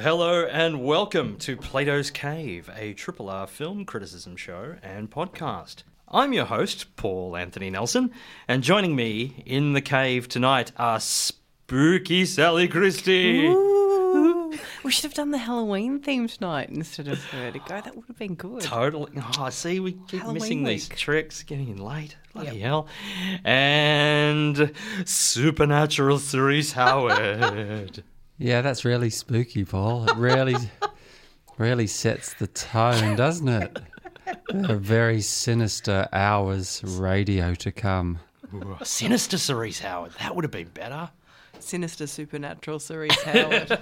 Hello and welcome to Plato's Cave, a triple R film criticism show and podcast. I'm your host, Paul Anthony Nelson, and joining me in the cave tonight are spooky Sally Christie. Ooh, we should have done the Halloween theme tonight instead of Vertigo. That would have been good. Totally. Oh, see, we keep Halloween missing these tricks, getting in late. Bloody Yep. hell. And supernatural Cerise Howard. Yeah, that's really spooky, Paul. It really, really sets the tone, doesn't it? A very sinister hours radio to come. Sinister Cerise Howard. That would have been better. Sinister Supernatural Cerise Howard.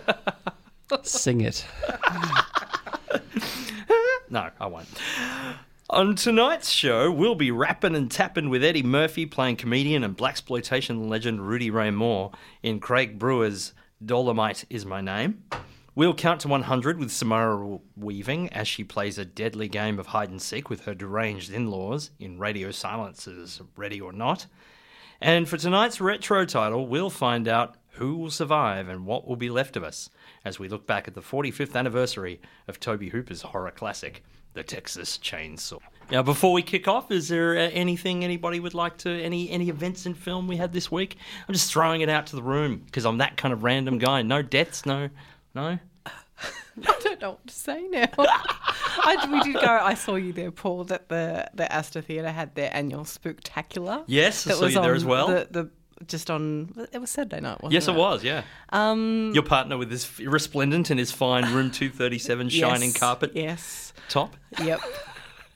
Sing it. No, I won't. On tonight's show, we'll be rapping and tapping with Eddie Murphy playing comedian and blaxploitation legend Rudy Ray Moore in Craig Brewer's Dolemite Is My Name. We'll count to 100 with Samara Weaving as she plays a deadly game of hide and seek with her deranged in laws in Radio Silence's Ready or Not. And for tonight's retro title, we'll find out who will survive and what will be left of us as we look back at the 45th anniversary of Tobe Hooper's horror classic, The Texas Chainsaw. Now, before we kick off, is there uh, anything anybody would like to, any any events in film we had this week? I'm just throwing it out to the room because I'm that kind of random guy. No deaths, no, no. I don't know what to say now. I, we did go. I saw you there, Paul. That the the Astor Theatre had their annual spooktacular. Yes, I saw you there as well. The, the just on. It was Saturday night, wasn't Yes, it? it was. Yeah, Um, your partner with his resplendent and his fine room 237 shining yes, carpet Yes. top. Yep.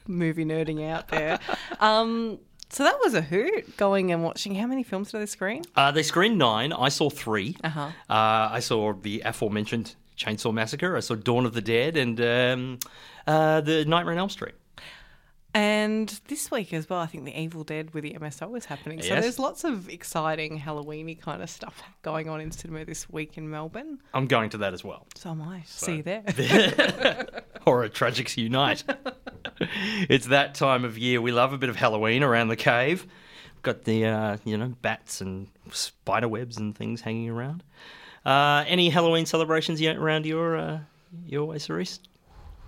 Movie nerding out there. Um, so that was a hoot. Going and watching. How many films did they screen? Uh, they screened nine. I saw 3 Uh-huh. Uh, I saw the aforementioned Chainsaw Massacre. I saw Dawn of the Dead and um, uh, the Nightmare on Elm Street. And this week as well, I think the Evil Dead with the MSO is happening. So Yes. there's lots of exciting Halloweeny kind of stuff going on in cinema this week in Melbourne. I'm going to that as well. So am I. See you there. Horror Tragics Unite. it's that time of year. We love a bit of Halloween around the cave. Got the uh, you know bats and spider webs and things hanging around. Uh, any Halloween celebrations yet around your uh, your way, Cerise?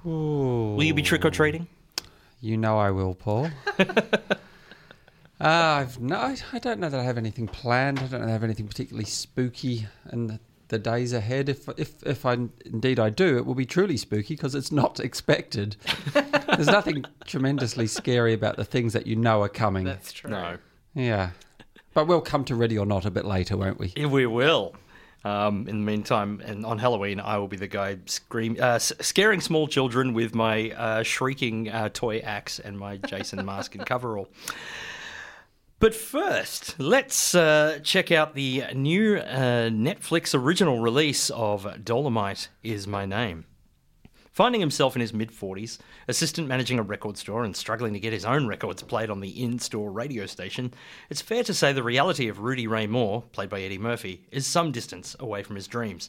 Will you be trick or treating? You know I will, Paul. uh, I've no, I I don't know that I have anything planned. I don't have anything particularly spooky in the, the days ahead. If if if I indeed I do, it will be truly spooky because it's not expected. There's nothing tremendously scary about the things that you know are coming. That's true. No. Yeah, but we'll come to ready or not a bit later, won't we? Yeah, we will. Um, in the meantime, and on Halloween, I will be the guy scream, uh, s- scaring small children with my uh, shrieking uh, toy axe and my Jason mask and coverall. But first, let's uh, check out the new uh, Netflix original release of Dolemite Is My Name. Finding himself in his mid 40s, assistant managing a record store and struggling to get his own records played on the in store radio station, it's fair to say the reality of Rudy Ray Moore, played by Eddie Murphy, is some distance away from his dreams.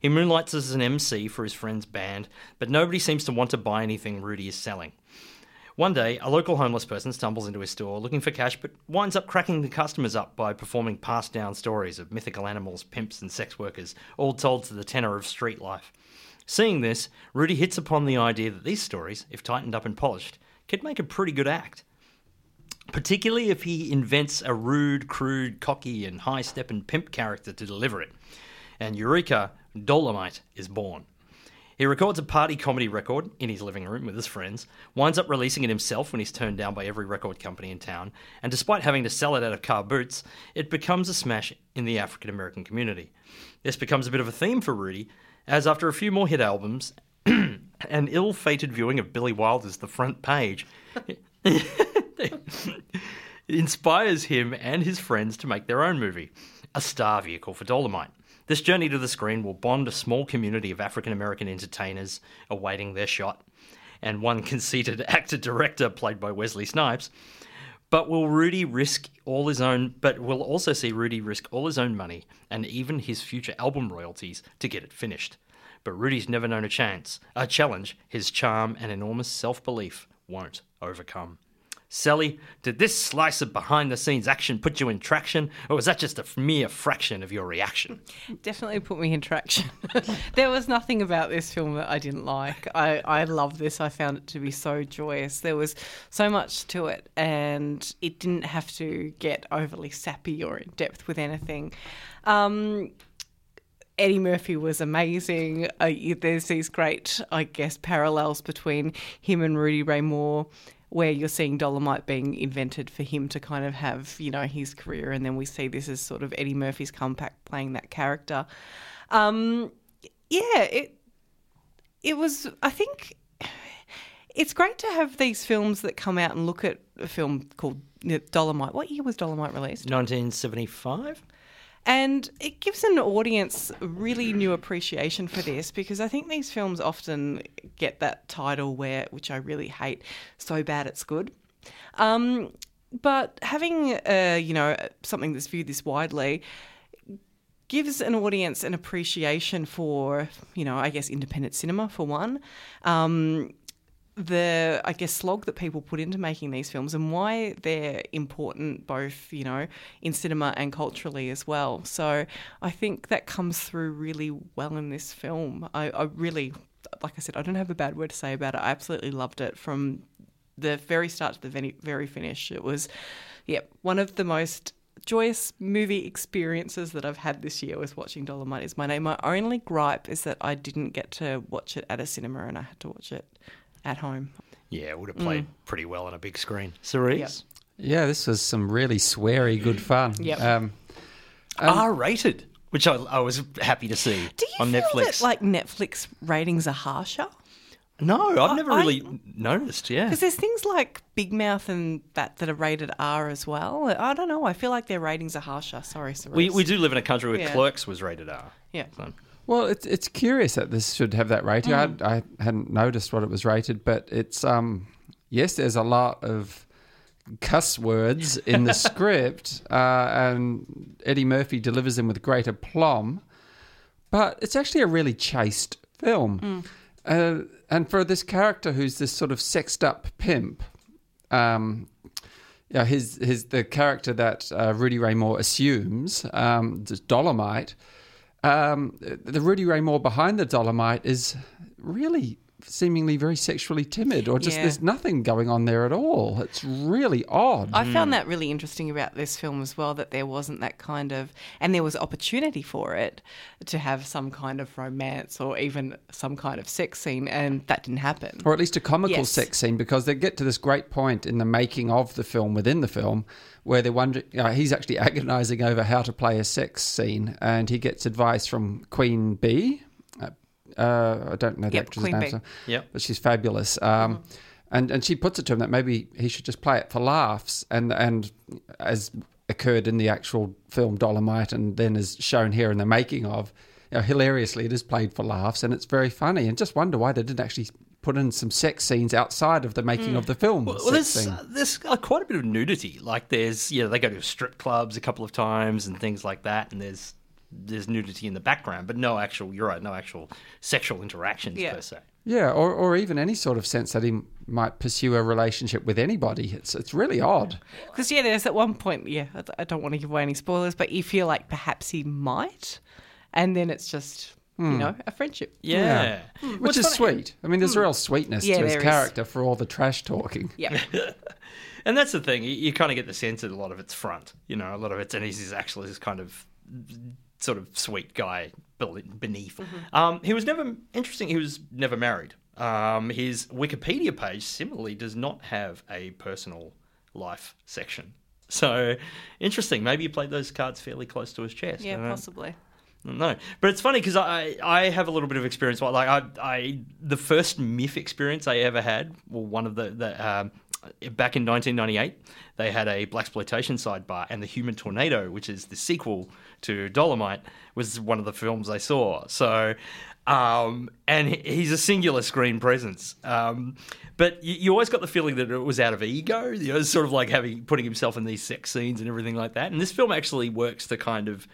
He moonlights as an MC for his friend's band, but nobody seems to want to buy anything Rudy is selling. One day, a local homeless person stumbles into his store looking for cash, but winds up cracking the customers up by performing passed down stories of mythical animals, pimps, and sex workers, all told to the tenor of street life. Seeing this, Rudy hits upon the idea that these stories, if tightened up and polished, could make a pretty good act. Particularly if he invents a rude, crude, cocky, and high stepping pimp character to deliver it. And Eureka, Dolemite, is born. He records a party comedy record in his living room with his friends, winds up releasing it himself when he's turned down by every record company in town, and despite having to sell it out of car boots, it becomes a smash in the African American community. This becomes a bit of a theme for Rudy, as after a few more hit albums, an ill fated viewing of Billy Wilder's The Front Page inspires him and his friends to make their own movie, a star vehicle for Dolemite. This journey to the screen will bond a small community of African American entertainers awaiting their shot, and one conceited actor director played by Wesley Snipes. But will Rudy risk all his own? But will also see Rudy risk all his own money and even his future album royalties to get it finished. But Rudy's never known a chance, a challenge. His charm and enormous self-belief won't overcome. Sally, did this slice of behind the scenes action put you in traction, or was that just a mere fraction of your reaction? Definitely put me in traction. there was nothing about this film that I didn't like. I, I love this. I found it to be so joyous. There was so much to it, and it didn't have to get overly sappy or in depth with anything. Um, Eddie Murphy was amazing. Uh, there's these great, I guess, parallels between him and Rudy Ray Moore where you're seeing Dolemite being invented for him to kind of have, you know, his career, and then we see this as sort of Eddie Murphy's comeback playing that character. Um, yeah, it it was. I think it's great to have these films that come out and look at a film called Dolemite. What year was Dolemite released? 1975. And it gives an audience really new appreciation for this because I think these films often get that title where, which I really hate, so bad it's good. Um, but having, uh, you know, something that's viewed this widely gives an audience an appreciation for, you know, I guess independent cinema for one. Um, the I guess slog that people put into making these films and why they're important both you know in cinema and culturally as well. So I think that comes through really well in this film. I, I really like I said I don't have a bad word to say about it. I absolutely loved it from the very start to the very, very finish. It was yeah one of the most joyous movie experiences that I've had this year was watching Dolemite is my name. My only gripe is that I didn't get to watch it at a cinema and I had to watch it at home. Yeah, it would have played mm. pretty well on a big screen. Cerise? Yep. Yeah, this was some really sweary good fun. Yep. Um, um, R rated, which I, I, was happy to see Do you on feel Netflix. That, like Netflix ratings are harsher? No, I've never really I, noticed. Yeah, because there's things like Big Mouth and that that are rated R as well. I don't know. I feel like their ratings are harsher. Sorry, Cerise. We we do live in a country where yeah. Clerks was rated R. Yeah. So. Well, it's it's curious that this should have that rating. Mm. I, I hadn't noticed what it was rated, but it's um yes, there's a lot of cuss words in the script, uh, and Eddie Murphy delivers them with great aplomb. But it's actually a really chaste film, mm. uh, and for this character who's this sort of sexed up pimp, um, yeah, his his the character that uh, Rudy Ray Moore assumes, um, Dolemite um, the Rudy Ray Moore behind the Dolemite is really seemingly very sexually timid or just yeah. there's nothing going on there at all. It's really odd. I found that really interesting about this film as well that there wasn't that kind of and there was opportunity for it to have some kind of romance or even some kind of sex scene and that didn't happen. Or at least a comical yes. sex scene because they get to this great point in the making of the film within the film where they're wondering, you know, he's actually agonizing over how to play a sex scene and he gets advice from Queen Bee uh, I don't know the yep, actress's name, so, yep. but she's fabulous. Um, mm-hmm. And and she puts it to him that maybe he should just play it for laughs, and and as occurred in the actual film Dolemite, and then is shown here in the making of. You know, hilariously, it is played for laughs, and it's very funny. And just wonder why they didn't actually put in some sex scenes outside of the making mm. of the film. Well, well there's uh, there's uh, quite a bit of nudity. Like there's you know they go to strip clubs a couple of times and things like that, and there's there's nudity in the background, but no actual. You're right, no actual sexual interactions yeah. per se. Yeah, or, or even any sort of sense that he might pursue a relationship with anybody. It's it's really odd. Because yeah, there's at one point. Yeah, I don't want to give away any spoilers, but you feel like perhaps he might, and then it's just you hmm. know, a friendship. Yeah. yeah. Which What's is funny? sweet. I mean, there's mm. real sweetness yeah, to his character is. for all the trash talking. Yeah. and that's the thing. You, you, kind of get the sense that a lot of it's front. You know, a lot of it's, and he's actually this kind of sort of sweet guy beneath. Mm-hmm. Um, he was never interesting. He was never married. Um, his Wikipedia page similarly does not have a personal life section. So interesting. Maybe he played those cards fairly close to his chest. Yeah, possibly. No, but it's funny because I I have a little bit of experience. Like I I the first MIFF experience I ever had, well, one of the the um, back in 1998, they had a blaxploitation sidebar, and the Human Tornado, which is the sequel to Dolemite, was one of the films I saw. So, um, and he's a singular screen presence. Um, but you, you, always got the feeling that it was out of ego, you know, sort of like having putting himself in these sex scenes and everything like that. And this film actually works to kind of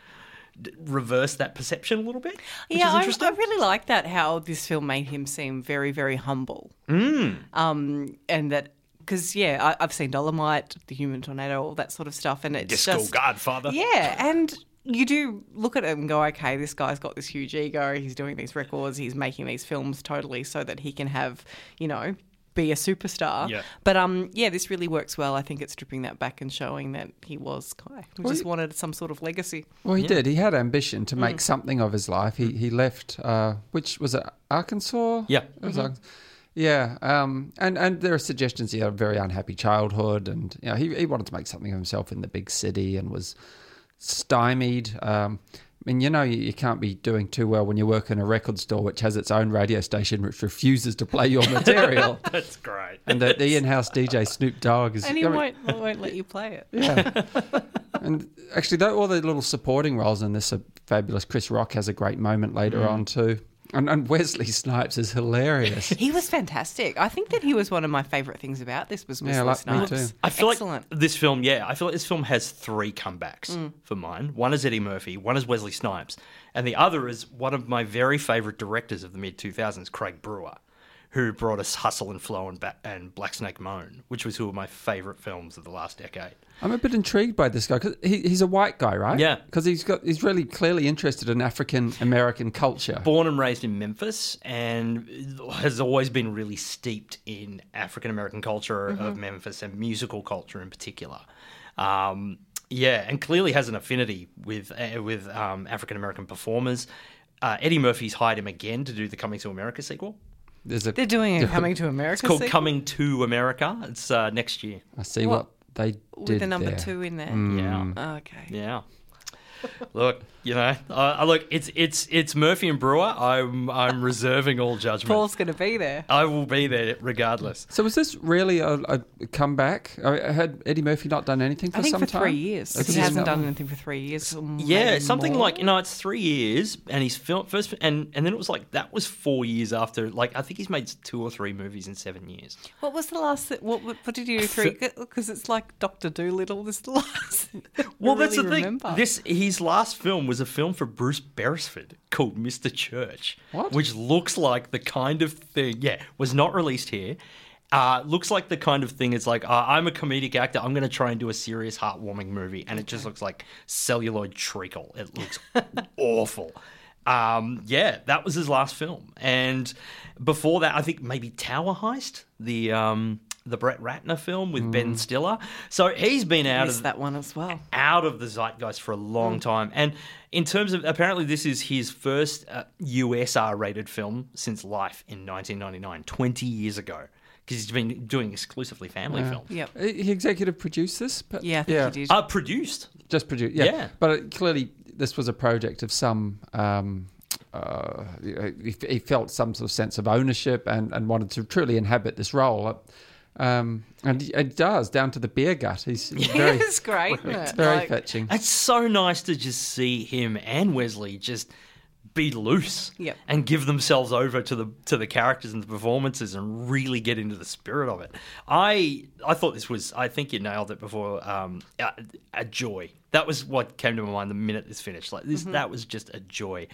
reverse that perception a little bit. yeah, I, I, really like that how this film made him seem very, very humble, mm. um, and that Because yeah, I, I've seen Dolemite, The Human Tornado, all that sort of stuff, and it's Disco just Godfather. yeah, and you do look at it and go, okay, this guy's got this huge ego. He's doing these records. He's making these films totally so that he can have, you know, be a superstar. Yeah. But um, yeah, this really works well. I think it's stripping that back and showing that he was Kai. We just wanted some sort of legacy. Well, he did. He had ambition to Mm. make something of his life. He he left, uh, which was it, Arkansas? Yeah. It was Arkansas. Yeah, um, and and there are suggestions he had a very unhappy childhood, and you know he he wanted to make something of himself in the big city, and was stymied. Um, I mean, you know, you, you can't be doing too well when you work in a record store which has its own radio station which refuses to play your material, That's great. and the, the in-house DJ Snoop Dogg is. And he I mean, won't, won't let you play it. yeah. and actually, though, all the little supporting roles in this are fabulous. Chris Rock has a great moment later Mm. on too, and, and Wesley Snipes is hilarious. He was fantastic. I think that he was one of my favourite things about this was Wesley Yeah, like me Snipes. too. I feel Excellent. like this film, yeah, I feel like this film has three comebacks mm. for mine. One is Eddie Murphy, one is Wesley Snipes, and the other is one of my very favourite directors of the mid 2000s, Craig Brewer, who brought us Hustle and Flow and, ba- and Black Snake Moan, which was two of my favourite films of the last decade. I'm a bit intrigued by this guy because he, he's a white guy, right? Yeah. Because he's got he's really clearly interested in African American culture. Born and raised in Memphis and has always been really steeped in African American culture of Memphis and musical culture in particular. Um, yeah, and clearly has an affinity with uh, with um, African American performers. Uh, Eddie Murphy's hired him again to do the Coming to America sequel. A They're doing a Coming to America It's called sequel Coming to America. It's uh, next year. I see What- what, they with did the number there. two in there. Mm. Yeah. Oh, okay. Yeah. Look, you know, uh, look, it's it's it's Murphy and Brewer. I'm I'm reserving all judgment. Paul's going to be there. I will be there regardless. So was this really a, a comeback? I had Eddie Murphy not done anything for I think some for time? three years. That's He hasn't not- done anything for three years. Yeah, something more. like you know, it's three years, and he's film first, and and then it was like that was four years after. Like I think he's made two or three movies in seven years. What was the last? What, what what did you do? Three? Because it's like Doctor Dolittle. This the last. I Well, that's really the thing. This his last film was a film for Bruce Beresford called Mr. Church, What? which looks like the kind of thing. Yeah, was not released here. Uh, looks like the kind of thing. It's like uh, I'm a comedic actor. I'm going to try and do a serious, heartwarming movie, and it just looks like celluloid treacle. It looks awful. Um, yeah, that was his last film, and before that, I think maybe Tower Heist, the um, the Brett Ratner film with Ben Stiller. So he's been out missed of that one as well. out of the zeitgeist for a long time. And in terms of apparently, this is his first uh, US R rated film since Life in 1999, 20 years ago. Because he's been doing exclusively family films. Yep. He executive produced this, but Yeah, I think he did. Uh, produced. just produced. Yeah, Yeah. but it, clearly this was a project of some. Um, uh, he, he felt some sort of sense of ownership and, and wanted to truly inhabit this role. Um, and he, he does down to the beer gut. He's very, it's great, isn't it? very Like, fetching. It's so nice to just see him and Wesley just be loose Yep. and give themselves over to the to the characters and the performances and really get into the spirit of it. I I thought this was I think you nailed it before um, a, a joy. That was what came to my mind the minute this finished. Like this that was just a joy.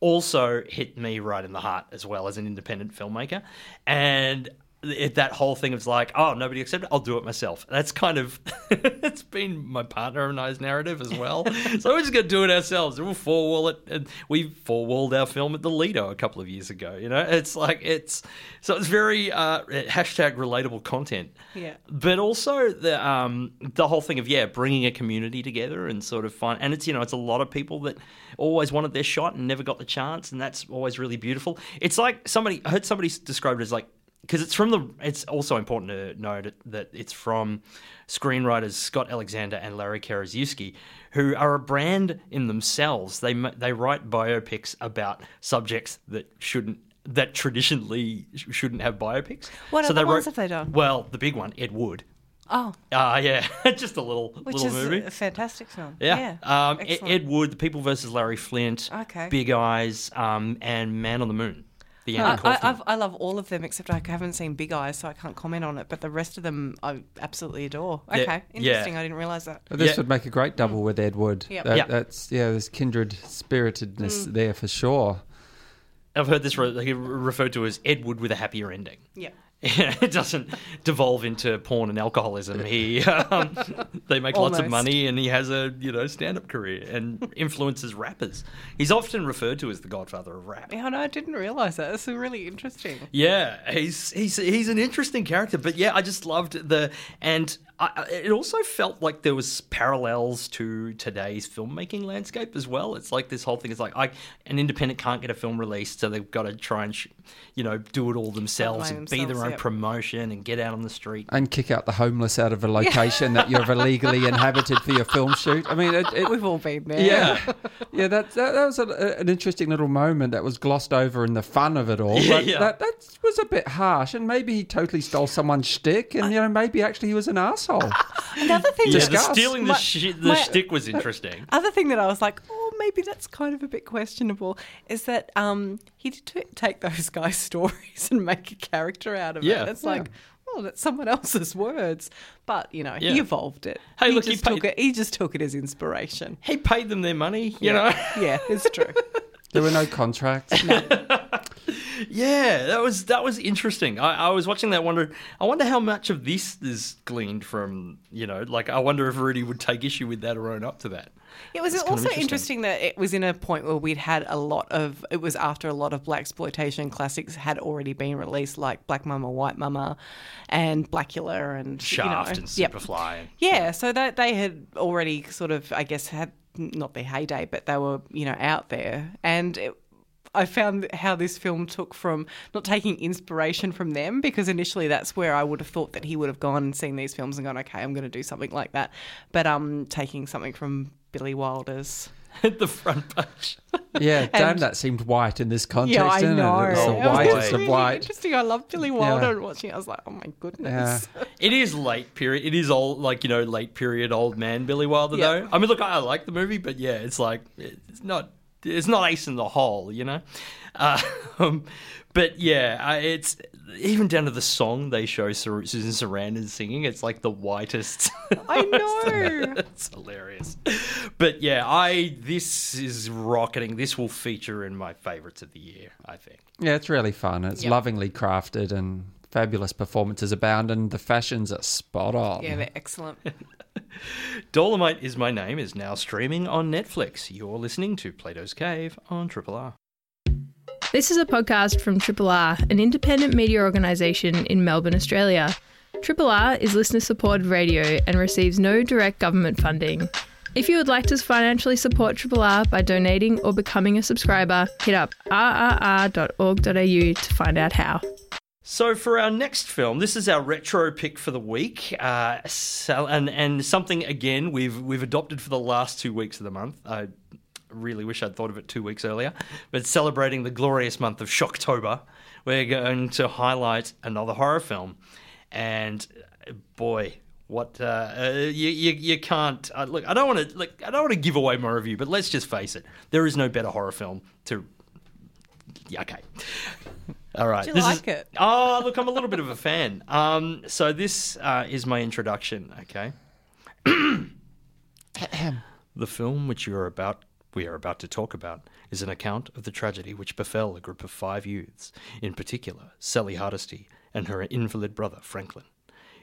Also hit me right in the heart as well as an independent filmmaker and it, that whole thing was like, oh, nobody accepted. I'll do it myself. That's kind of it's been my partner and I's narrative as well. so we're just gonna do it ourselves. We'll four wall it. And we four walled our film at the Lido a couple of years ago. You know, it's like it's so it's very uh, hashtag relatable content. Yeah. But also the um the whole thing of yeah bringing a community together and sort of fun and it's you know it's a lot of people that always wanted their shot and never got the chance and that's always really beautiful. It's like somebody I heard somebody describe it as like because it's from the. It's also important to note that it's from screenwriters Scott Alexander and Larry Karaszewski, who are a brand in themselves. They they write biopics about subjects that shouldn't that traditionally shouldn't have biopics. What so they ones wrote, have they done? Well, the big one, Ed Wood. Oh, Ah, yeah, just a little which little is movie. a fantastic film. Yeah. Um, Ed, Ed Wood, The People versus Larry Flynt, Okay. Big Eyes, um, and Man on the Moon. The Andy I, I, Kaufman. I've, I love all of them except I haven't seen Big Eyes, so I can't comment on it. But the rest of them, I absolutely adore. Okay, yeah. interesting. I didn't realize that. This Yeah. would make a great double mm. with Edward. Wood. Yep. That- Yeah. That's yeah, there's kindred spiritedness mm. there for sure. I've heard this re- referred to as Ed Wood with a happier ending. Yeah. it doesn't devolve into porn and alcoholism. He um, they make lots of money, and he has a you know stand up career and influences rappers. He's often referred to as the Godfather of rap. Yeah, no, I didn't realize that. That's really interesting. Yeah, he's he's he's an interesting character, but yeah, I just loved the and I, it also felt like there was parallels to today's filmmaking landscape as well. It's like this whole thing is like I an independent can't get a film released, so they've got to try and sh- you know do it all themselves and be their themselves, own yep. promotion and get out on the street. And kick out the homeless out of a location that you've illegally inhabited for your film shoot. I mean, it, it, We've all been there. yeah, yeah. That that, that was a, an interesting little moment that was glossed over in the fun of it all. Yeah, but yeah. That that was a bit harsh, and maybe he totally stole someone's shtick, and you know maybe actually he was an asshole. Another thing. Yeah, the Discuss. stealing the My- shi the my- shtick was interesting. Other thing that I was like, oh, maybe that's kind of a bit questionable, is that um, he did t- take those guys' stories and make a character out of Yeah. it. It's like, well, that's someone else's words, but you know, Yeah. he evolved it. Hey, he look, he just took it. He just took it as inspiration. He paid them their money, you know. yeah, it's true. There were no contracts. Yeah, that was that was interesting. I, I was watching that, wondered. I wonder how much of this is gleaned from you know, like I wonder if Rudy would take issue with that or own up to that. It was also interesting. interesting. that it was in a point where we'd had a lot of. It was after a lot of blaxploitation classics had already been released, like Black Mama, White Mama, and Blacula, and Shaft you know, and yep. Superfly. Yeah, so that they had already sort of, I guess, had not their heyday, but they were, you know, out there. And it, I found how this film took from not taking inspiration from them, because initially that's where I would have thought that he would have gone and seen these films and gone, okay, I'm going to do something like that. But um, taking something from Billy Wilder's. the front page. Yeah, damn, that seemed white in this context, yeah, I didn't know. it? It was Oh, the It was whitest of really white. Interesting. I love Billy Wilder Yeah. and watching. it, I was like, oh my goodness. It is late period. It is old, like you know late period old man Billy Wilder Yeah. though. I mean, look, I, I like the movie, but yeah, it's like it's not it's not ace in the hole, you know. Um, but yeah, it's even down to the song they show Sur- Susan Sarandon singing. It's like the whitest. I know. it's hilarious. But yeah, I this is rocketing. This will feature in my favorites of the year. I think. Yeah, it's really fun. It's Yep. lovingly crafted and fabulous performances abound, and the fashions are spot on. Yeah, they're excellent. Dolemite is My Name is now streaming on Netflix. You're listening to Plato's Cave on Triple R. This is a podcast from Triple R, an independent media organisation in Melbourne, Australia. Triple R is listener supported radio and receives no direct government funding. If you would like to financially support Triple R by donating or becoming a subscriber, hit up rrr.org.au to find out how. So for our next film, this is our retro pick for the week, uh, and and something again we've we've adopted for the last two weeks of the month. I really wish I'd thought of it two weeks earlier, but celebrating the glorious month of Shocktober, we're going to highlight another horror film, and boy. What uh, uh, you, you you can't uh, look? I don't want to like I don't want to give away my review, but let's just face it: there is no better horror film to yeah, okay. All right. Do you this like is, it? Oh, look, I'm a little bit of a fan. Um, so this uh, is my introduction. Okay. the film which you are about we are about to talk about is an account of the tragedy which befell a group of five youths, in particular Sally Hardesty and her invalid brother Franklin.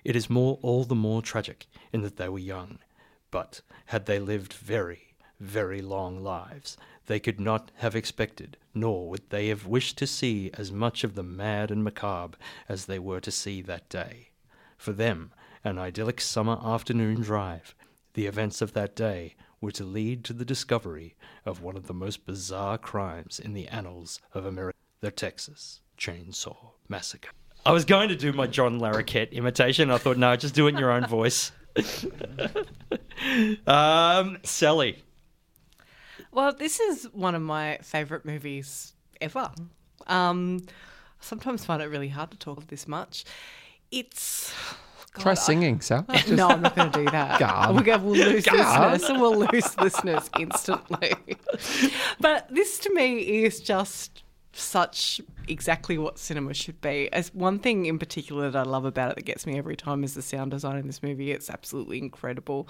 It is more all the more tragic in that they were young, but had they lived very, very long lives, they could not have expected, nor would they have wished to see as much of the mad and macabre as they were to see that day. For them, an idyllic summer afternoon drive, the events of that day were to lead to the discovery of one of the most bizarre crimes in the annals of America the Texas Chainsaw Massacre. I was going to do my John Larroquette imitation. I thought, no, just do it in your own voice. um, Sally. Well, this is one of my favourite movies ever. Um, I sometimes find it really hard to talk this much. It's. Try God, I- singing, Sal. no, I'm not going to do that. We'll, go, we'll lose Gone. listeners and we'll lose listeners instantly. but this to me is just such exactly what cinema should be. As one thing in particular that I love about it that gets me every time is the sound design in this movie. It's absolutely incredible.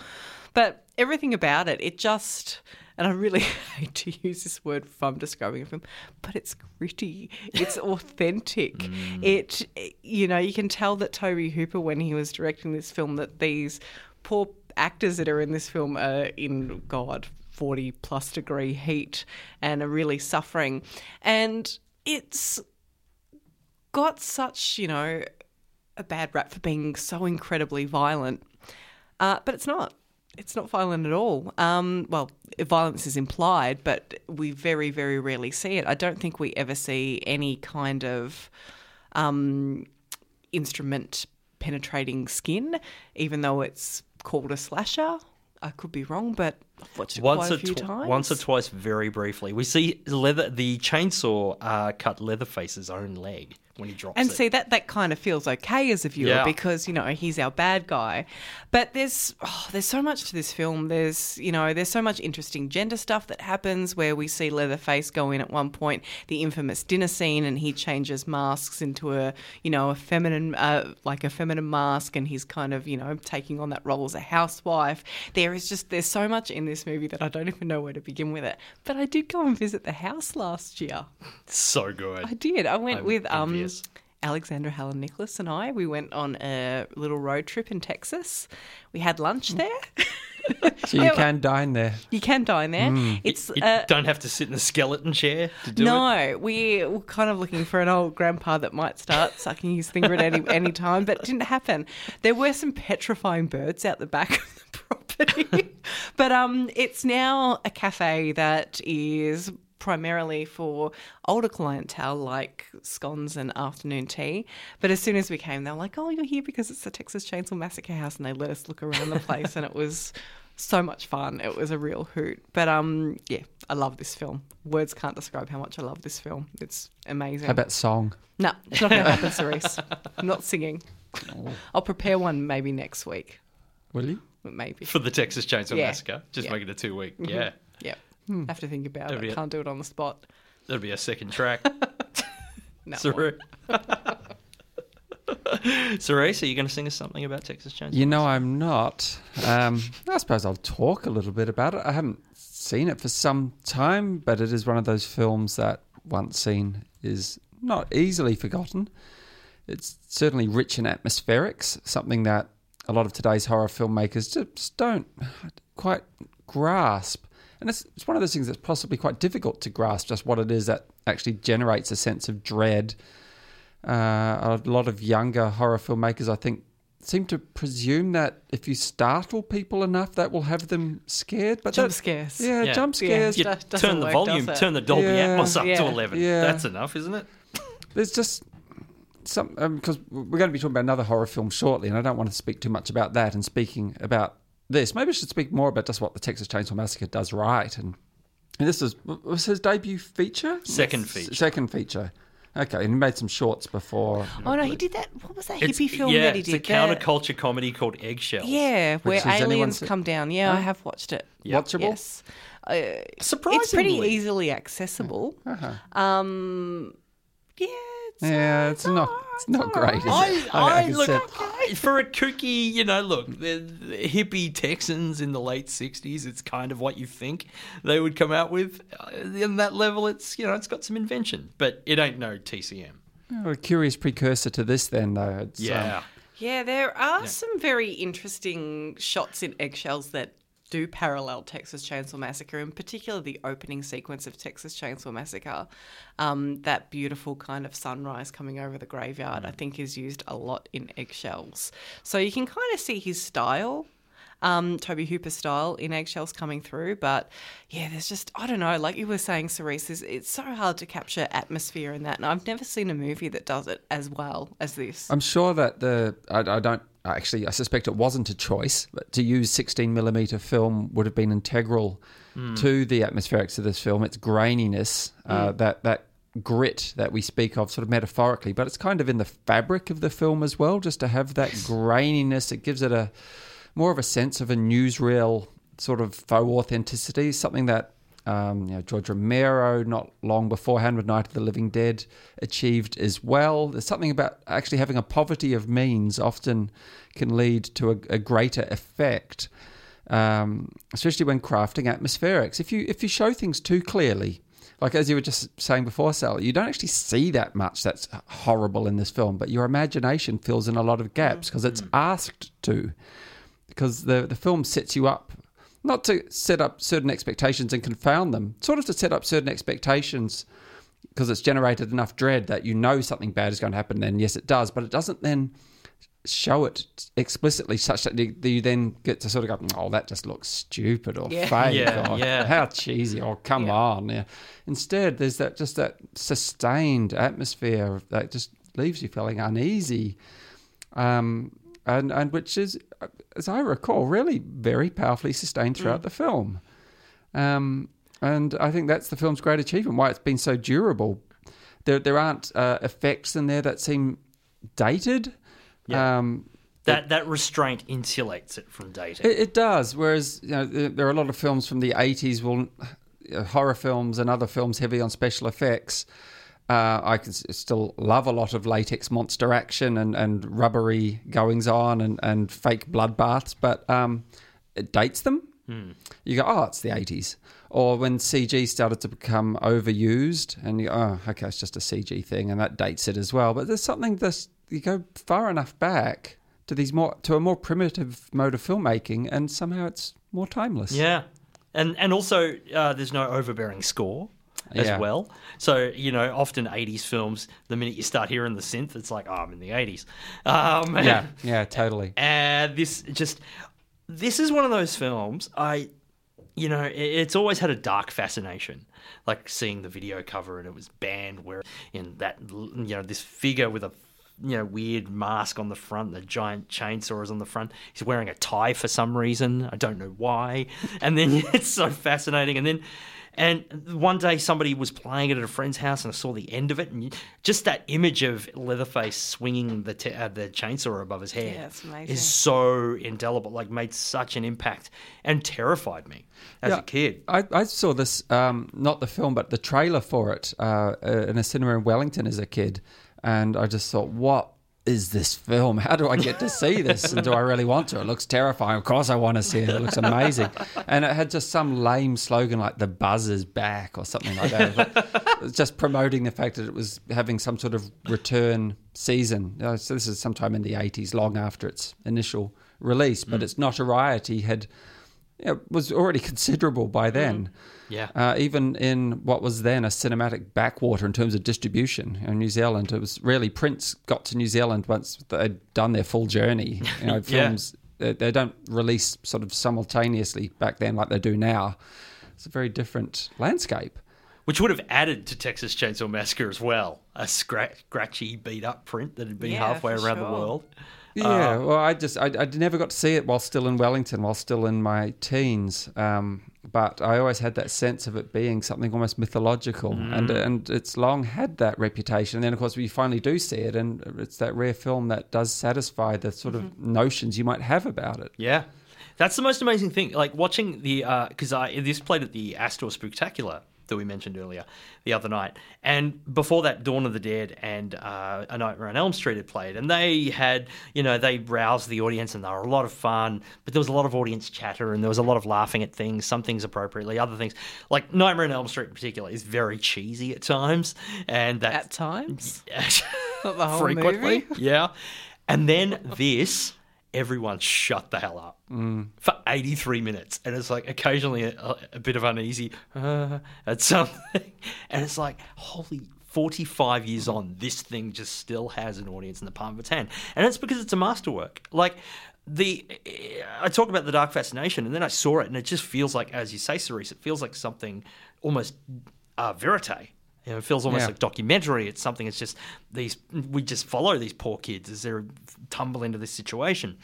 But everything about it, it just and I really hate to use this word if I'm describing a film, but it's gritty. It's authentic. Mm. It you know, you can tell that Tobe Hooper when he was directing this film that these poor actors that are in this film are in God 40 plus degree heat and are really suffering. And it's got such, you know, a bad rap for being so incredibly violent. Uh, but it's not. It's not violent at all. Um, well, violence is implied, but we very, very rarely see it. I don't think we ever see any kind of um, instrument penetrating skin, even though it's called a slasher. I could be wrong, but watched it Once or, tw- once or twice, very briefly, we see leather. The chainsaw uh, cut Leatherface's own leg when he drops And it. see that that kind of feels okay as a viewer Yeah. because you know he's our bad guy, but there's oh, there's so much to this film. There's you know there's so much interesting gender stuff that happens where we see Leatherface go in at one point the infamous dinner scene and he changes masks into a you know a feminine uh, like a feminine mask and he's kind of you know taking on that role as a housewife. There is just there's so much in this movie that I don't even know where to begin with it. But I did go and visit the house last year. so good. I did. I went I'm with um, envious. Alexandra Heller-Nicholas and I. We went on a little road trip in Texas. We had lunch there. So you can dine there. you can dine there. It's you uh, don't have to sit in a skeleton chair to do it. no, we were kind of looking for an old grandpa that might start sucking his finger at any any time, but it didn't happen. There were some petrifying birds out the back of the property, but um, it's now a cafe that is primarily for older clientele like scones and afternoon tea. But as soon as we came, they were like, "Oh, you're here because it's the Texas Chainsaw Massacre house," and they let us look around the place, and it was so much fun. It was a real hoot. But um, yeah, I love this film. Words can't describe how much I love this film. It's amazing. How about song? No, it's not going to happen, Cerise. I'm not singing. I'll prepare one maybe next week. Will you? Maybe. For the Texas Chainsaw Yeah. Massacre, just Yeah. make it a two week. Yeah. Yeah, Yeah. have to think about That'd it. it. Can't do it on the spot. that'll be a second track. No. Cerise, Cerise, are you going to sing us something about Texas Chainsaw? You know, I'm not. Um, I suppose I'll talk a little bit about it. I haven't seen it for some time, but it is one of those films that, once seen, is not easily forgotten. It's certainly rich in atmospherics, something that a lot of today's horror filmmakers just don't quite grasp. And it's, it's one of those things that's possibly quite difficult to grasp just what it is that actually generates a sense of dread. Uh, a lot of younger horror filmmakers, I think, seem to presume that if you startle people enough, that will have them scared. But Jump that- scares. yeah, Yeah. jump scares. You That doesn't turn the work, volume, turn the Dolby Yeah. Atmos up to 11. Yeah. That's enough, isn't it? There's just some because we're going to be talking about another horror film shortly, and I don't want to speak too much about that. And speaking about this, maybe I should speak more about just what the Texas Chainsaw Massacre does right. And, and this is was his debut feature, Second S- feature. second feature. Okay, and he made some shorts before. Oh no, he did that. What was that It's, hippie film yeah, that he did? it's did? a counterculture comedy called Eggshells. yeah, where aliens come down. Yeah, I have watched it. Watchable. Yes. Uh, Surprisingly. it's pretty easily accessible. Uh-huh. Um, yeah. It's, Yeah, it's not. It's not great. Is I, it? I, look say- for a kooky, you know. Look, the, the hippie Texans in the late '60s. It's kind of what you think they would come out with. In that level, it's you know, it's got some invention, but it ain't no TCM. Oh, a curious precursor to this, then, though. It's, um, Yeah, Yeah, there are some very interesting shots in eggshells that do parallel Texas Chainsaw Massacre, in particular the opening sequence of Texas Chainsaw Massacre. Um, that beautiful kind of sunrise coming over the graveyard, I think, is used a lot in eggshells. So you can kind of see his style. Um, Tobe Hooper style in eggshells coming through, but yeah, there's just I don't know. Like you were saying, Cerise, it's, it's so hard to capture atmosphere in that, and I've never seen a movie that does it as well as this. I'm sure that the I, I don't actually I suspect it wasn't a choice, but to use 16 millimeter film would have been integral to the atmospherics of this film. Its graininess, uh, that that grit that we speak of, sort of metaphorically, but it's kind of in the fabric of the film as well. Just to have that graininess, it gives it a more of a sense of a newsreel sort of faux authenticity, something that um, you know, George Romero, not long beforehand with Night of the Living Dead, achieved as well. There's something about actually having a poverty of means often can lead to a, a greater effect, um, especially when crafting atmospherics. If you if you show things too clearly, like as you were just saying before, Sally, you don't actually see that much that's horrible in this film, but your imagination fills in a lot of gaps because it's asked to. Because the the film sets you up not to set up certain expectations and confound them, sort of to set up certain expectations because it's generated enough dread that you know something bad is going to happen. Then yes, it does, but it doesn't then show it explicitly such that you, you then get to sort of go, oh, that just looks stupid or Yeah. fake Yeah, or yeah. how cheesy or come Yeah. on. Yeah. Instead, there's that just that sustained atmosphere that just leaves you feeling uneasy, um, and and which is, as I recall, really very powerfully sustained throughout the film. Um, and I think that's the film's great achievement, why it's been so durable. There, there aren't uh, effects in there that seem dated. Yeah. Um, That that restraint insulates it from dating. it, it does. Whereas you know, there, there are a lot of films from the '80s, will uh, horror films and other films heavy on special effects. Uh, I can still love a lot of latex monster action and, and rubbery goings on and, and fake bloodbaths, but um, it dates them. You go, oh, it's the 80s. Or when CG started to become overused, and you go, oh, okay, it's just a CG thing, and that dates it as well. But there's something that's, you go far enough back to these more to a more primitive mode of filmmaking, and somehow it's more timeless. Yeah, and and also uh, there's no overbearing score as Yeah. well. So you know, often '80s films, the minute you start hearing the synth, it's like, oh, I'm in the '80s. Um, yeah, yeah, totally. and this just this is one of those films I. You know, it's always had a dark fascination, like seeing the video cover and it was banned where in that you know this figure with a you know weird mask on the front, the giant chainsaw is on the front. He's wearing a tie for some reason. I don't know why. And then it's so fascinating. And then and one day somebody was playing it at a friend's house and I saw the end of it and just that image of Leatherface swinging the t- uh, the chainsaw above his head Yeah, is so indelible. Like made such an impact and terrified me as Yeah. a kid. I, I saw this, um, not the film, but the trailer for it uh, uh, in a cinema in Wellington as a kid. And I just thought, what is this film? How do I get to see this? And do I really want to? It looks terrifying. Of course, I want to see it. It looks amazing. And it had just some lame slogan like "The Buzz is back" or something like that. It was just promoting the fact that it was having some sort of return season. Uh, so this is sometime in the 80s, long after its initial release. But its notoriety had yeah, was already considerable by then. Yeah. Uh, even in what was then a cinematic backwater in terms of distribution in New Zealand, it was really Prince got to New Zealand once they'd done their full journey. You know, Yeah. films they, they don't release sort of simultaneously back then like they do now. It's a very different landscape. Which would have added to Texas Chainsaw Massacre as well. A scra- scratchy, beat up print that had been Yeah, halfway for around the world. Yeah, well, I just I, I never got to see it while still in Wellington, while still in my teens. Um, but I always had that sense of it being something almost mythological, mm. and and it's long had that reputation. And then, of course, we finally do see it, and it's that rare film that does satisfy the sort of mm-hmm. notions you might have about it. Yeah. That's the most amazing thing. Like watching the uh, because I this played at the Astor Spectacular that we mentioned earlier the other night, and before that, Dawn of the Dead and uh, A Nightmare on Elm Street had played, and they had you know they roused the audience and they were a lot of fun, but there was a lot of audience chatter and there was a lot of laughing at things, some things appropriately, other things like Nightmare on Elm Street in particular is very cheesy at times, and that At times. Not the whole frequently. movie. Yeah. And then this, everyone shut the hell up for 83 minutes. And it's like occasionally a, a bit of uneasy uh, at something. And it's like, holy 45 years on, this thing just still has an audience in the palm of its hand. And it's because it's a masterwork. Like, the I talk about the dark fascination, and then I saw it, and it just feels like, as you say, Cerise, it feels like something almost uh, verite. You know, it feels almost Yeah. like documentary. It's something. It's just these. We just follow these poor kids as they tumble into this situation.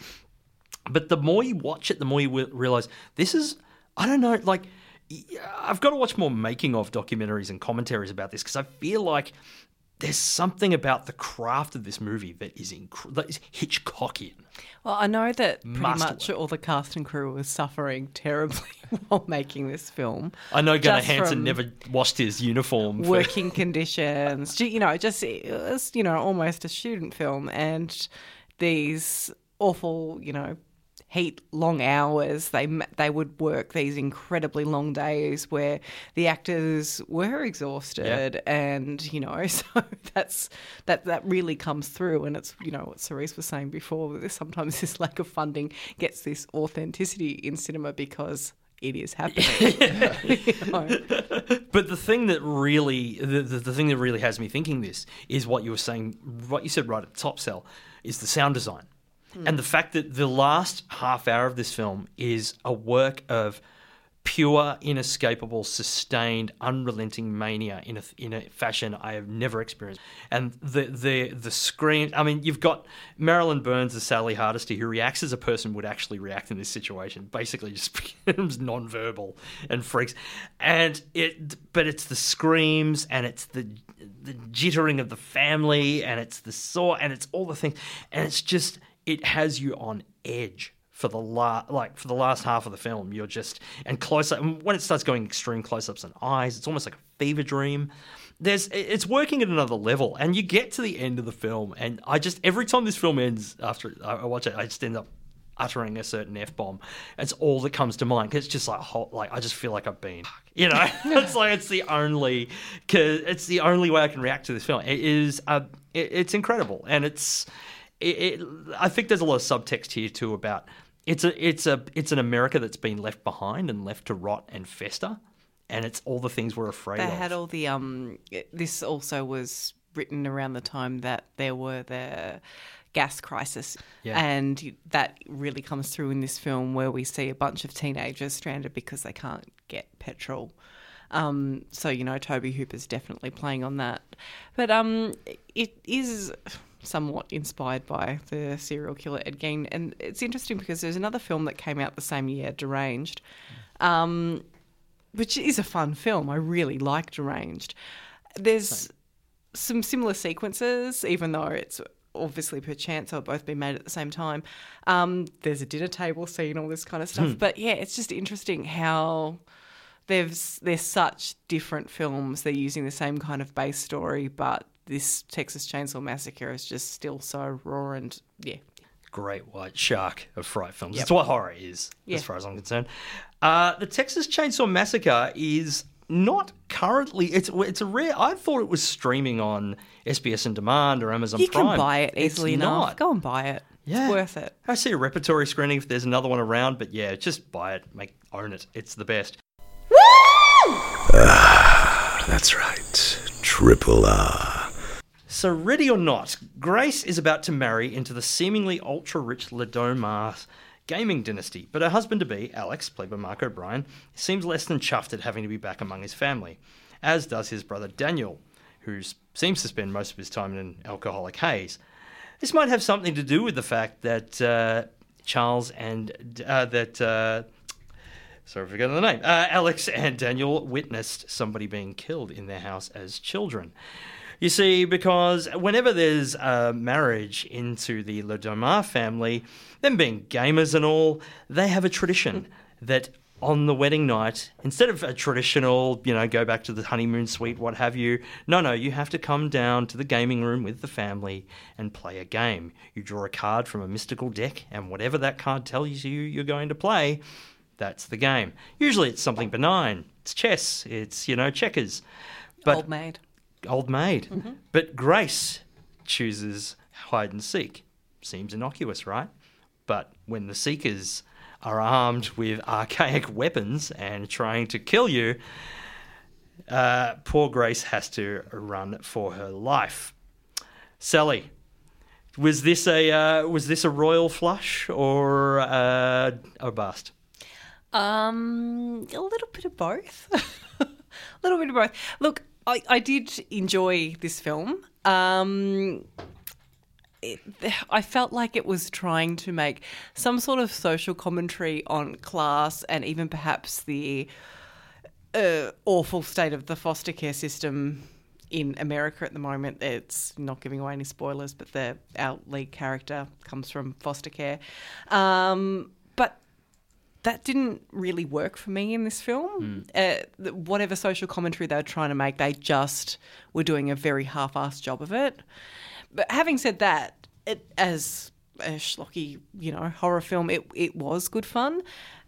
But the more you watch it, the more you realize this is. I don't know. Like, I've got to watch more making of documentaries and commentaries about this because I feel like there's something about the craft of this movie that is, inc- that is Hitchcockian. Well, I know that pretty Must much all the cast and crew was suffering terribly while making this film. I know Gunnar Hansen never washed his uniform. For, Working conditions, you know, just it was, you know, almost a student film, and these awful, you know, heat, long hours. They they would work these incredibly long days where the actors were exhausted, and you know, so that's that that really comes through. And it's you know what Cerise was saying before. That sometimes this lack of funding gets this authenticity in cinema because it is happening. You know? But the thing that really, the, the, the thing that really has me thinking this is what you were saying, what you said right at the top, Sal, is the sound design. And the fact that the last half hour of this film is a work of pure, inescapable, sustained, unrelenting mania in a in a fashion I have never experienced. And the the the screen. I mean, you've got Marilyn Burns as Sally Hardesty, who reacts as a person would actually react in this situation. Basically, just becomes nonverbal and freaks. And it, but it's the screams and it's the the jittering of the family and it's the saw and it's all the things and it's just it has you on edge for the la- like for the last half of the film you're just and close up when it starts going extreme close-ups and eyes it's almost like a fever dream there's it's working at another level and you get to the end of the film and i just every time this film ends after i watch it i just end up uttering a certain f bomb. It's all that comes to mind. 'cause it's just like hot, like I just feel like I've been, you know. it's like it's the only, cause it's the only way I can react to this film. It is, uh, it, it's incredible, and it's, it, it. I think there's a lot of subtext here too about it's a, it's a, it's an America that's been left behind and left to rot and fester, and it's all the things we're afraid They of. had all the um. This also was written around the time that there were the gas crisis, Yeah. and that really comes through in this film where we see a bunch of teenagers stranded because they can't get petrol. Um, so you know, Tobe Hooper's definitely playing on that, but um, it is somewhat inspired by the serial killer Ed Gein, and it's interesting because there's another film that came out the same year, Deranged. Um, which is a fun film. I really like Deranged. There's some similar sequences, even though it's obviously per chance they'll both be made at the same time. Um, there's a dinner table scene, all this kind of stuff. But yeah, it's just interesting how they're such different films. They're using the same kind of base story, but this Texas Chainsaw Massacre is just still so raw and yeah. great white shark of fright films. Yep. It's what horror is, Yeah. as far as I'm concerned. Uh, the Texas Chainsaw Massacre is not currently. It's it's a rare. I thought it was streaming on SBS on demand or Amazon You Prime. can buy it It's easily enough. not. Go and buy it. Yeah. It's worth it. I see a repertory screening if there's another one around, but yeah, just buy it, make own it. It's the best. That's right. Triple R. So, ready or not, Grace is about to marry into the seemingly ultra rich Le Domas gaming dynasty, but her husband to be, Alex, played by Mark O'Brien, seems less than chuffed at having to be back among his family, as does his brother Daniel, who seems to spend most of his time in an alcoholic haze. This might have something to do with the fact that uh, Charles and uh, that. Uh, Sorry, I the name. Uh, Alex and Daniel witnessed somebody being killed in their house as children. You see, because whenever there's a marriage into the Le Domas family, them being gamers and all, they have a tradition that on the wedding night, instead of a traditional, you know, go back to the honeymoon suite, what have you, no, no, you have to come down to the gaming room with the family and play a game. You draw a card from a mystical deck, and whatever that card tells you you're going to play, that's the game. Usually it's something benign. It's chess, it's, you know, checkers. But Old maid. Old maid. But Grace chooses hide and seek. Seems innocuous, right? But when the seekers are armed with archaic weapons and trying to kill you, uh, poor Grace has to run for her life. Sally, was this a uh, was this a royal flush or uh, a bust? Um, a little bit of both. a little bit of both. Look, I, I did enjoy this film. Um, it, I felt like it was trying to make some sort of social commentary on class and even perhaps the uh, awful state of the foster care system in America at the moment. It's not giving away any spoilers, but the our lead character comes from foster care. Um, that didn't really work for me in this film. Uh, whatever social commentary they were trying to make, they just were doing a very half-assed job of it. But having said that, it, as a schlocky, you know, horror film, it it was good fun.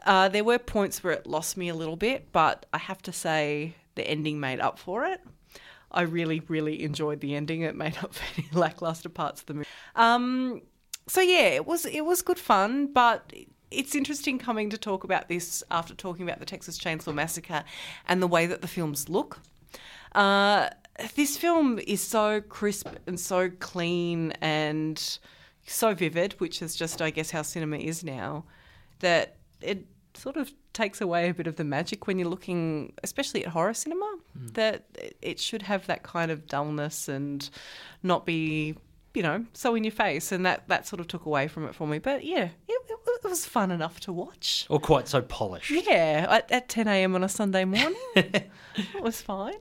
Uh, there were points where it lost me a little bit, but I have to say the ending made up for it. I really, really enjoyed the ending. It made up for any lackluster parts of the movie. Um, so yeah, it was it was good fun, but it's interesting coming to talk about this after talking about the Texas Chainsaw Massacre and the way that the films look. Uh, this film is so crisp and so clean and so vivid, which is just, I guess, how cinema is now, that it sort of takes away a bit of the magic when you're looking, especially at horror cinema, that it- it should have that kind of dullness and not be, you know, so in your face. And that, that sort of took away from it for me. But yeah, it, it, it was fun enough to watch. Or quite so polished. Yeah, at, at 10 a.m. on a Sunday morning. it was fine.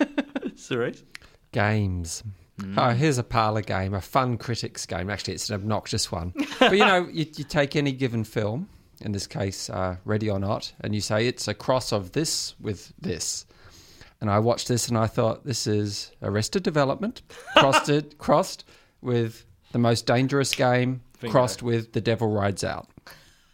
Cerise? Games. Oh, here's a parlor game, a fun critics game. Actually, it's an obnoxious one. but you know, you, you take any given film, in this case, uh, Ready or Not, and you say it's a cross of this with this. And I watched this and I thought, this is Arrested Development, crossed it, crossed with The Most Dangerous Game, Bingo. crossed with The Devil Rides Out.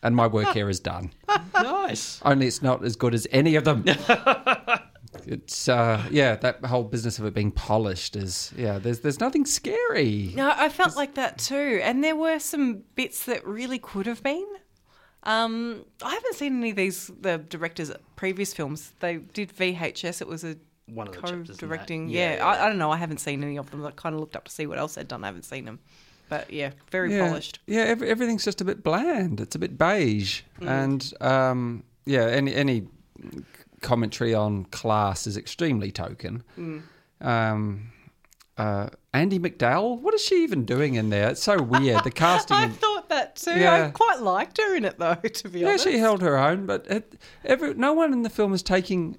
And my work here is done. Nice. Only it's not as good as any of them. it's uh, yeah, that whole business of it being polished is yeah. There's there's nothing scary. No, I felt like that too. And there were some bits that really could have been. Um, I haven't seen any of these, the director's previous films. They did VHS. It was a One of the chapters co-directing. Yeah, Yeah, yeah. I, I don't know. I haven't seen any of them. I kind of looked up to see what else they'd done. I haven't seen them. But yeah, very yeah, polished. Yeah, every, everything's just a bit bland. It's a bit beige, Mm. and um, yeah, any any commentary on class is extremely token. Mm. Um, uh, Andie MacDowell, what is she even doing in there? It's so weird. The casting. I thought that too. Yeah. I quite liked her in it though, to be Yeah, honest. Yeah, she held her own, but it, every, no one in the film is taking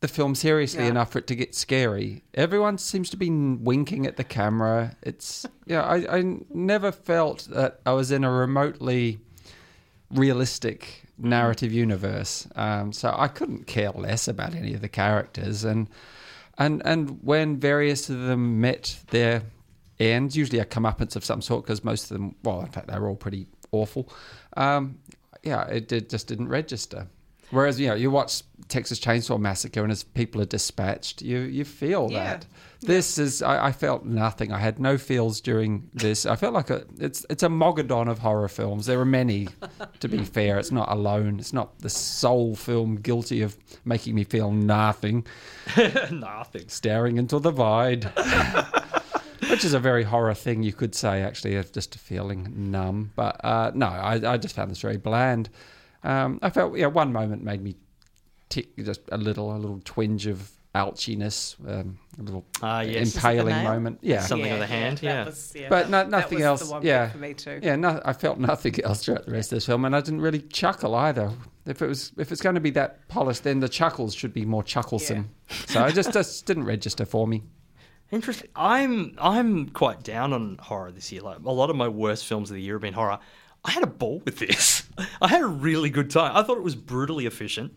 the film seriously Yeah. enough for it to get scary. Everyone seems to be winking at the camera. It's yeah, I, I never felt that I was in a remotely realistic narrative universe. Um, so I couldn't care less about any of the characters, and and and when various of them met their ends, usually a comeuppance of some sort, because most of them, well, in fact, they were all pretty awful. Um, yeah, it, it just didn't register. Whereas you know, you watch Texas Chainsaw Massacre, and as people are dispatched, you you feel Yeah. that. This is I, I felt nothing. I had no feels during this. I felt like a it's it's a mogadon of horror films. There are many, to be fair. It's not alone. It's not the sole film guilty of making me feel nothing, Nothing. staring into the void. Which is a very horror thing, you could say, actually, of just feeling numb. But uh, no, I, I just found this very bland. Um, I felt, yeah, one moment made me tick just a little, a little twinge of ouchiness, um, a little Ah, yes. impaling moment. Yeah. Something with the hand, yeah. That was, yeah. But no, that nothing was else. The one yeah, for me too. yeah. No, I felt nothing else throughout the rest of this film, and I didn't really chuckle either. If it was, if it's going to be that polished, then the chuckles should be more chucklesome. So it just just didn't register for me. Interesting. I'm I'm quite down on horror this year. Like a lot of my worst films of the year have been horror. I had a ball with this. I had a really good time. I thought it was brutally efficient.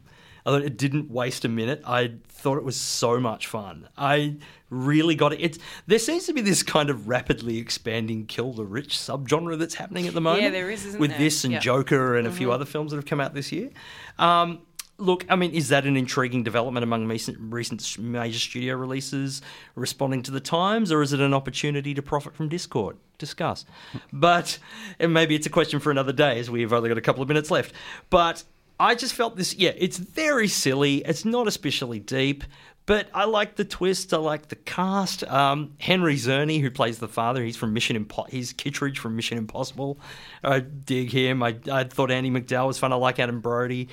I thought it didn't waste a minute. I thought it was so much fun. I really got it. It's there seems to be this kind of rapidly expanding kill the rich subgenre that's happening at the moment. Yeah, there is, isn't with there? this and Yeah. Joker and a few other films that have come out this year. Um, look, I mean, is that an intriguing development among recent, recent major studio releases responding to the times, or is it an opportunity to profit from Discord? Discuss. But and maybe it's a question for another day, as we've only got a couple of minutes left. But I just felt this. Yeah, it's very silly. It's not especially deep. But I like the twist. I like the cast. Um, Henry Czerny, who plays the father, he's from Mission Impo- He's Kittredge from Mission Impossible. I dig him. I, I thought Andie MacDowell was fun. I like Adam Brody.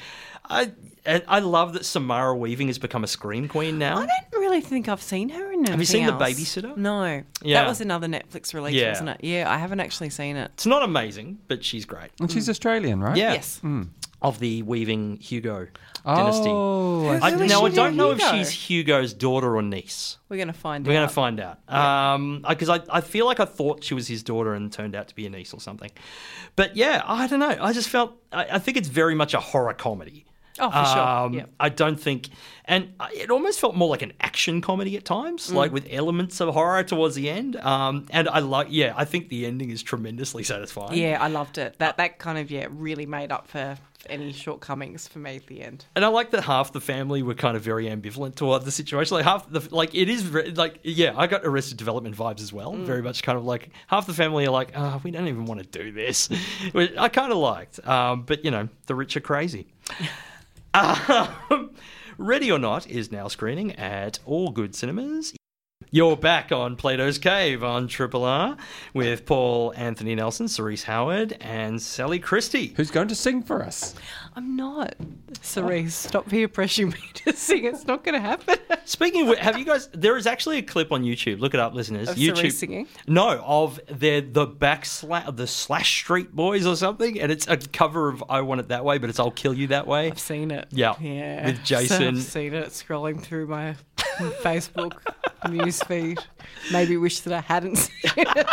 I and I love that Samara Weaving has become a scream queen now. I don't really think I've seen her in anything you seen The. Babysitter? No. Yeah. That was another Netflix release, Yeah. wasn't it? Yeah, I haven't actually seen it. It's not amazing, but she's great. And she's Australian, right? Yeah. Yes. Hmm. Of the Weaving Hugo dynasty. Oh, I I, now I don't be know if Hugo. she's Hugo's daughter or niece. We're going to find out. We're out. going to find out. Um, because I, I feel like I thought she was his daughter and turned out to be a niece or something. But yeah, I don't know. I just felt I, I think it's very much a horror comedy. Oh, for sure. Um, Yeah. I don't think, and it almost felt more like an action comedy at times, Mm. like with elements of horror towards the end. Um, and I like, yeah, I think the ending is tremendously satisfying. Yeah, I loved it. That that kind of yeah really made up for any shortcomings for me at the end. And I like that half the family were kind of very ambivalent toward the situation. Like half the like it is very, like yeah, I got Arrested Development vibes as well. Very much kind of like half the family are like, oh, we don't even want to do this. Which I kind of liked, um, but you know, the rich are crazy. um, Ready or Not is now screening at all good cinemas. You're back on Plato's Cave on Triple R with Paul Anthony Nelson, Cerise Howard, and Sally Christie. Who's going to sing for us? I'm not. Cerise, stop peer pressuring me to sing. It's not going to happen. Speaking of, which, have you guys? There is actually a clip on YouTube. Look it up, listeners. Of YouTube Cerise singing? No, of the the backslash the Slash Street Boys or something, and it's a cover of "I Want It That Way," but it's "I'll Kill You That Way." I've seen it. Yeah, Yeah. with Jason. I've seen it scrolling through my Facebook newsfeed. Maybe wish that I hadn't seen it.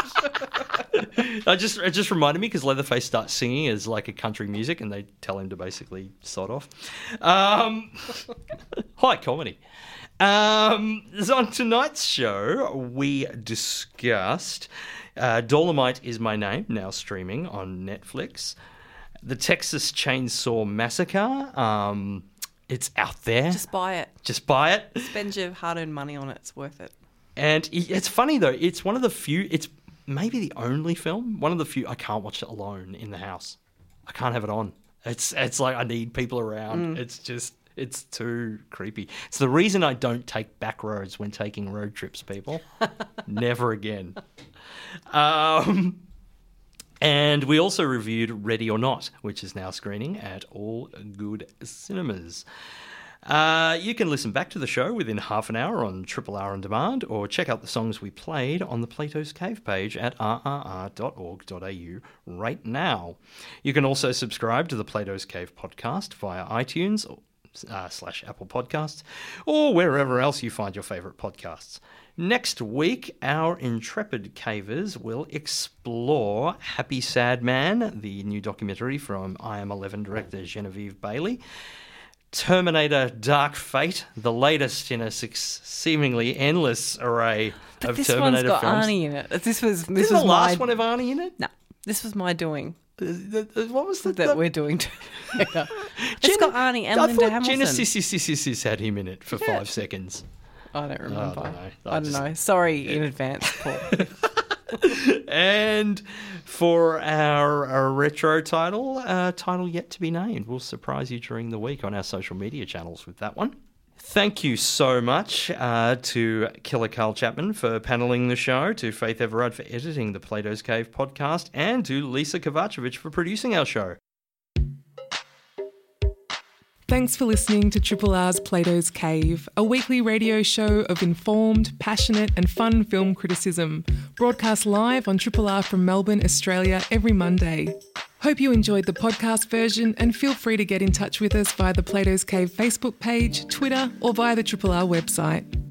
I just it just reminded me because Leatherface starts singing as like a country music, and they tell him to basically sod off. Um, high comedy. Um, so on tonight's show, we discussed uh, Dolemite is My Name, now streaming on Netflix. The Texas Chainsaw Massacre. Um, it's out there. Just buy it. Just buy it. Spend your hard-earned money on it. It's worth it. And it's funny though. It's one of the few. It's maybe the only film. One of the few I can't watch it alone in the house. I can't have it on. It's it's like I need people around. It's just it's too creepy. It's the reason I don't take back roads when taking road trips. People, never again. Um. And we also reviewed Ready or Not, which is now screening at all good cinemas. Uh, you can listen back to the show within half an hour on Triple R on demand, or check out the songs we played on the Plato's Cave page at rrr.org.au right now. You can also subscribe to the Plato's Cave podcast via iTunes or, uh, slash Apple Podcasts, or wherever else you find your favorite podcasts. Next week, our intrepid cavers will explore Happy Sad Man, the new documentary from I Am 11 director Genevieve Bailey. Terminator Dark Fate, the latest in a six, seemingly endless array But of this Terminator one's got films. Arnie in it. This was this Didn't was the last my, one of Arnie in it? No, this was my doing What was the, that the- we're doing. Terminator. it's Gen- got Arnie and I Linda Hamilton. Genisys had him in it for five seconds. I don't remember. know. I I don't know. Sorry in advance, Paul. And for our, our retro title, uh, title yet to be named, we'll surprise you during the week on our social media channels with that one. Thank you so much uh, to Killer Carl Chapman for paneling the show, to Faith Everard for editing the Plato's Cave podcast, and to Lisa Kovacevic for producing our show. Thanks for listening to Triple R's Plato's Cave, a weekly radio show of informed, passionate, and fun film criticism, broadcast live on Triple R from Melbourne, Australia, every Monday. Hope you enjoyed the podcast version and feel free to get in touch with us via the Plato's Cave Facebook page, Twitter, or via the Triple R website.